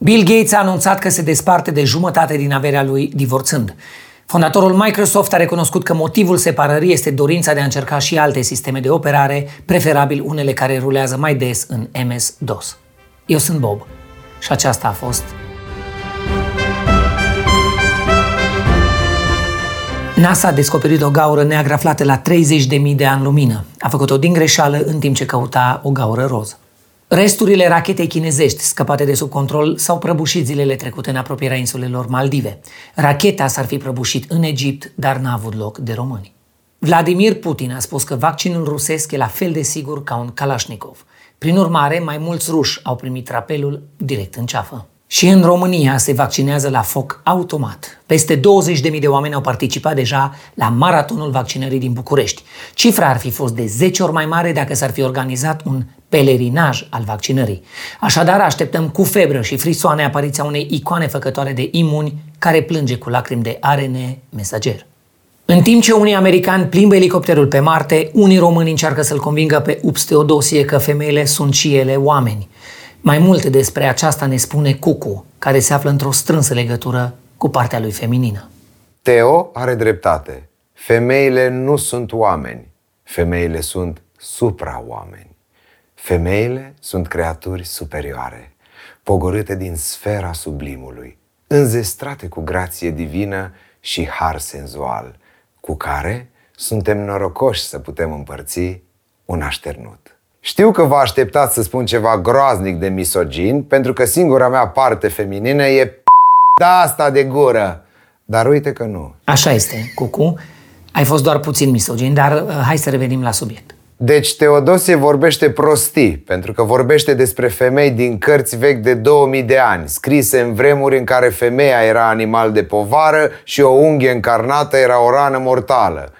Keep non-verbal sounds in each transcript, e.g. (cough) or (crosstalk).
Bill Gates a anunțat că se desparte de jumătate din averea lui divorțând. Fondatorul Microsoft a recunoscut că motivul separării este dorința de a încerca și alte sisteme de operare, preferabil unele care rulează mai des în MS-DOS. Eu sunt Bob și aceasta a fost NASA a descoperit o gaură neagră aflată la 30.000 de ani lumină. A făcut-o din greșeală în timp ce căuta o gaură roz. Resturile rachetei chinezești scăpate de sub control s-au prăbușit zilele trecute în apropierea insulelor Maldive. Racheta s-ar fi prăbușit în Egipt, dar n-a avut loc de români. Vladimir Putin a spus că vaccinul rusesc e la fel de sigur ca un Kalashnikov. Prin urmare, mai mulți ruși au primit rapelul direct în ceafă. Și în România se vaccinează la foc automat. Peste 20.000 de oameni au participat deja la maratonul vaccinării din București. Cifra ar fi fost de 10 ori mai mare dacă s-ar fi organizat un pelerinaj al vaccinării. Așadar, așteptăm cu febră și frisoane apariția unei icoane făcătoare de imuni care plânge cu lacrimi de ARN mesager. În timp ce unii americani plimbă elicopterul pe Marte, unii români încearcă să-l convingă pe Ups Teodosie că femeile sunt și ele oameni. Mai multe despre aceasta ne spune Cucu, care se află într-o strânsă legătură cu partea lui feminină. Teo are dreptate. Femeile nu sunt oameni. Femeile sunt supra-oameni. Femeile sunt creaturi superioare, pogorâte din sfera sublimului, înzestrate cu grație divină și har senzual, cu care suntem norocoși să putem împărți un așternut. Știu că vă așteptați să spun ceva groaznic de misogin, pentru că singura mea parte feminină e da asta de gură. Dar uite că nu. Așa este, Cucu. Ai fost doar puțin misogin, dar uh, hai să revenim la subiect. Deci Teodosie vorbește prostii, pentru că vorbește despre femei din cărți vechi de 2000 de ani, scrise în vremuri în care femeia era animal de povară și o unghie încarnată era o rană mortală.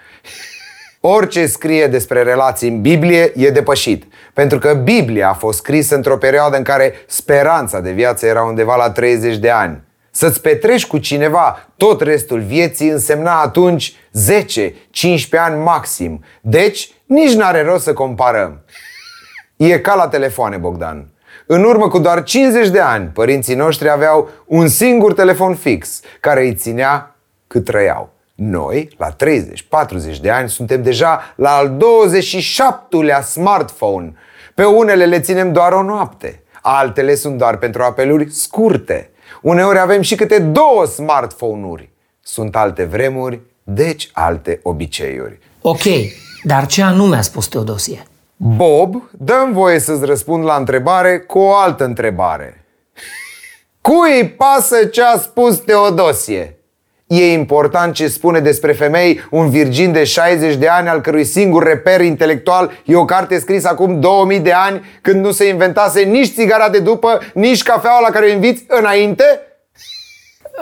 Orice scrie despre relații în Biblie e depășit, pentru că Biblia a fost scrisă într-o perioadă în care speranța de viață era undeva la 30 de ani. Să-ți petreci cu cineva tot restul vieții însemna atunci 10-15 ani maxim. Deci, nici n-are rost să comparăm. E ca la telefoane, Bogdan. În urmă cu doar 50 de ani, părinții noștri aveau un singur telefon fix, care îi ținea cât trăiau. Noi, la 30-40 de ani, suntem deja la al 27-lea smartphone. Pe unele le ținem doar o noapte, altele sunt doar pentru apeluri scurte. Uneori avem și câte două smartphone-uri. Sunt alte vremuri, deci alte obiceiuri. Ok, dar ce anume a spus Teodosie? Bob, dăm voie să-ți răspund la întrebare cu o altă întrebare. Cui pasă ce a spus Teodosie? E important ce spune despre femei un virgin de 60 de ani al cărui singur reper intelectual e o carte scrisă acum 2000 de ani când nu se inventase nici țigara de după, nici cafeaua la care o inviți înainte?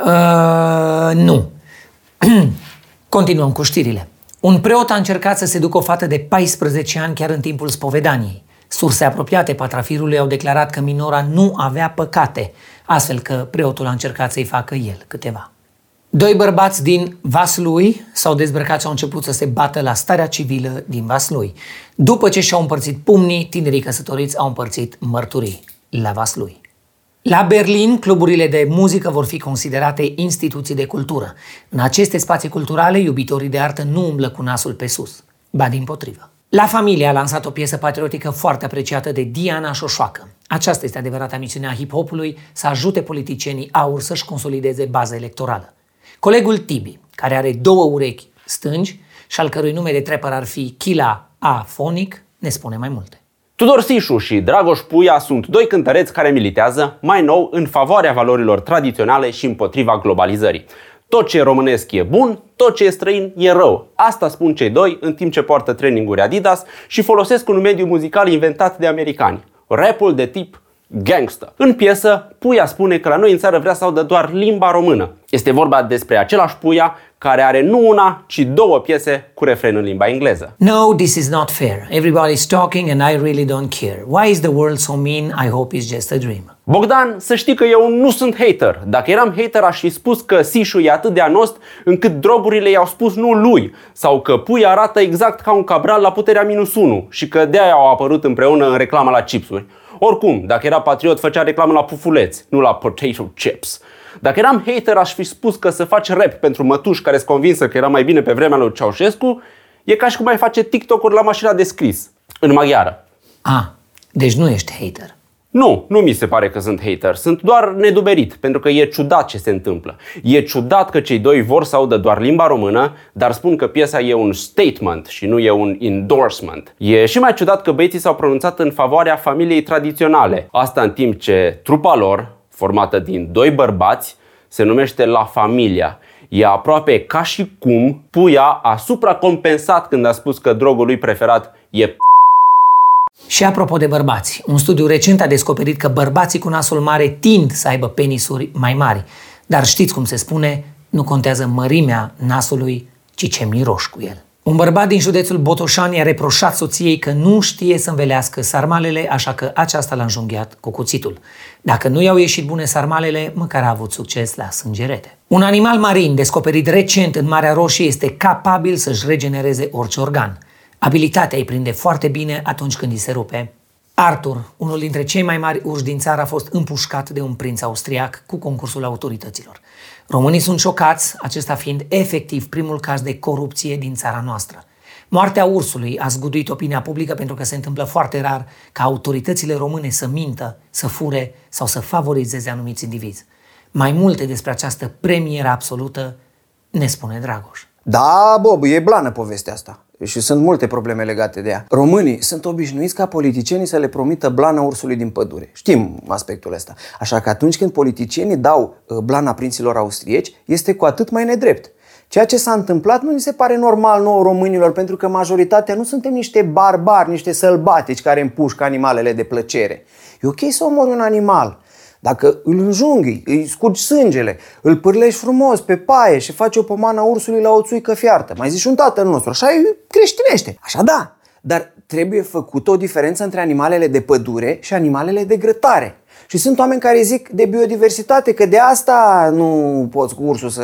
Uh, nu. (clears throat) Continuăm cu știrile. Un preot a încercat să se ducă o fată de 14 ani chiar în timpul spovedaniei. Surse apropiate patrafirului au declarat că minora nu avea păcate, astfel că preotul a încercat să-i facă el câteva. Doi bărbați din Vaslui s-au dezbrăcat și au început să se bată la starea civilă din Vaslui. După ce și-au împărțit pumnii, tinerii căsătoriți au împărțit mărturii la Vaslui. La Berlin, cluburile de muzică vor fi considerate instituții de cultură. În aceste spații culturale, iubitorii de artă nu umblă cu nasul pe sus, ba din potrivă. La Familie a lansat o piesă patriotică foarte apreciată de Diana Șoșoacă. Aceasta este adevărata misiunea hip-hopului, să ajute politicienii aur să-și consolideze baza electorală. Colegul Tibi, care are două urechi stângi și al cărui nume de trepăr ar fi Chila A. Fonic, ne spune mai multe. Tudor Sișu și Dragoș Puia sunt doi cântăreți care militează, mai nou, în favoarea valorilor tradiționale și împotriva globalizării. Tot ce e românesc e bun, tot ce e străin e rău. Asta spun cei doi în timp ce poartă traininguri Adidas și folosesc un mediu muzical inventat de americani. Rapul de tip gangster. În piesă, Puia spune că la noi în țară vrea să audă doar limba română. Este vorba despre același Puia care are nu una, ci două piese cu refren în limba engleză. No, this is not fair. Everybody's talking and I really don't care. Why is the world so mean? I hope it's just a dream. Bogdan, să știi că eu nu sunt hater. Dacă eram hater, aș fi spus că Sișu e atât de anost încât drogurile i-au spus nu lui, sau că pui arată exact ca un cabral la puterea minus 1 și că de-aia au apărut împreună în reclama la chipsuri. Oricum, dacă era patriot, făcea reclamă la pufuleți, nu la potato chips. Dacă eram hater, aș fi spus că să faci rap pentru mătuși care sunt convinsă că era mai bine pe vremea lui Ceaușescu, e ca și cum ai face TikTok-uri la mașina de scris, în maghiară. A, deci nu ești hater. Nu, nu mi se pare că sunt hater, sunt doar nedumerit, pentru că e ciudat ce se întâmplă. E ciudat că cei doi vor să audă doar limba română, dar spun că piesa e un statement și nu e un endorsement. E și mai ciudat că băieții s-au pronunțat în favoarea familiei tradiționale. Asta în timp ce trupa lor, formată din doi bărbați, se numește La Familia. E aproape ca și cum Puia a supracompensat când a spus că drogul lui preferat e Și apropo de bărbați, un studiu recent a descoperit că bărbații cu nasul mare tind să aibă penisuri mai mari. Dar știți cum se spune, nu contează mărimea nasului, ci ce miroși cu el. Un bărbat din județul Botoșani i-a reproșat soției că nu știe să învelească sarmalele, așa că aceasta l-a înjunghiat cu cuțitul. Dacă nu i-au ieșit bune sarmalele, măcar a avut succes la sângerete. Un animal marin descoperit recent în Marea Roșie este capabil să-și regenereze orice organ. Abilitatea îi prinde foarte bine atunci când îi se rupe. Arthur, unul dintre cei mai mari urși din țară, a fost împușcat de un prinț austriac cu concursul autorităților. Românii sunt șocați, acesta fiind efectiv primul caz de corupție din țara noastră. Moartea ursului a zguduit opinia publică pentru că se întâmplă foarte rar ca autoritățile române să mintă, să fure sau să favorizeze anumiți indivizi. Mai multe despre această premieră absolută ne spune Dragoș. Da, Bob, e blană povestea asta. Și sunt multe probleme legate de ea. Românii sunt obișnuiți ca politicienii să le promită blana ursului din pădure. Știm aspectul ăsta. Așa că atunci când politicienii dau uh, blana prinților austrieci, este cu atât mai nedrept. Ceea ce s-a întâmplat nu ni se pare normal nouă românilor, pentru că majoritatea nu suntem niște barbari, niște sălbatici care împușcă animalele de plăcere. E ok să omori un animal, dacă îl înjunghi, îi scurgi sângele, îl pârlești frumos pe paie și faci o pomană ursului la o țuică fiartă, mai zici un tatăl nostru, așa îi creștinește. Așa da, dar trebuie făcută o diferență între animalele de pădure și animalele de grătare. Și sunt oameni care zic de biodiversitate, că de asta nu poți cu ursul să...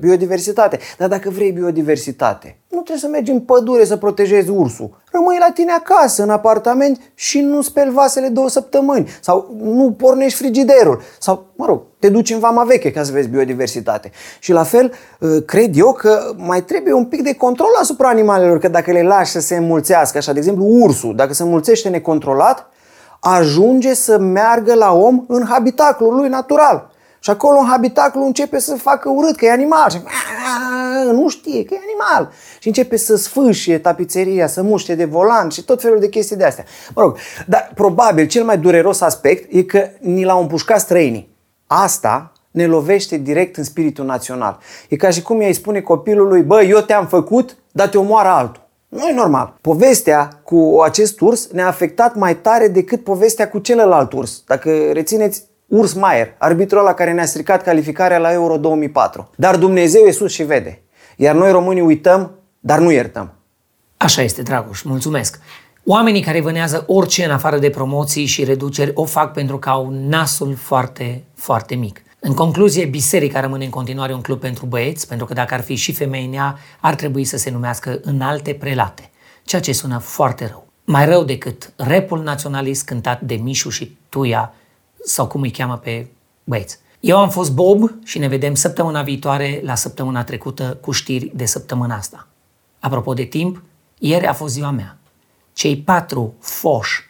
biodiversitate. Dar dacă vrei biodiversitate, nu trebuie să mergi în pădure să protejezi ursul. Rămâi la tine acasă, în apartament și nu speli vasele două săptămâni. Sau nu pornești frigiderul. Sau, mă rog, te duci în vama veche ca să vezi biodiversitate. Și la fel, cred eu că mai trebuie un pic de control asupra animalelor, că dacă le lași să se înmulțească, așa, de exemplu, ursul, dacă se înmulțește necontrolat, ajunge să meargă la om în habitaclul lui natural. Și acolo în habitaclul începe să facă urât, că e animal. Și nu știe că e animal. Și începe să sfâșie tapiseria, să muște de volan și tot felul de chestii de astea. Mă rog, dar probabil cel mai dureros aspect e că ni l-au împușcat străinii. Asta ne lovește direct în spiritul național. E ca și cum i-ai spune copilului, bă, eu te-am făcut, dar te omoară altul. Nu e normal. Povestea cu acest urs ne-a afectat mai tare decât povestea cu celălalt urs. Dacă rețineți, Urs Maier, arbitrul ăla care ne-a stricat calificarea la Euro 2004. Dar Dumnezeu e sus și vede. Iar noi românii uităm, dar nu iertăm. Așa este, Dragoș, mulțumesc. Oamenii care vânează orice în afară de promoții și reduceri o fac pentru că au nasul foarte, foarte mic. În concluzie, biserica rămâne în continuare un club pentru băieți, pentru că dacă ar fi și femei în ea, ar trebui să se numească înalte prelate, ceea ce sună foarte rău. Mai rău decât repul naționalist cântat de Mișu și Tuia, sau cum îi cheamă pe băieți. Eu am fost Bob și ne vedem săptămâna viitoare la săptămâna trecută cu știri de săptămâna asta. Apropo de timp, ieri a fost ziua mea. Cei patru foși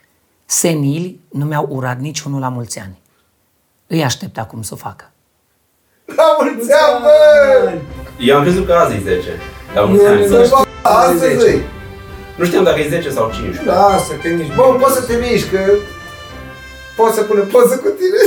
senili nu mi-au urat niciunul la mulți ani. Îi aștept acum să o facă. La mulți ani, bă! Eu am crezut că azi e 10. La mulți ani. Bă, Astăzi e. Nu știam dacă e 10 sau 15. Lasă că nici... Bă, poți să te miști, că poți să pune poză cu tine.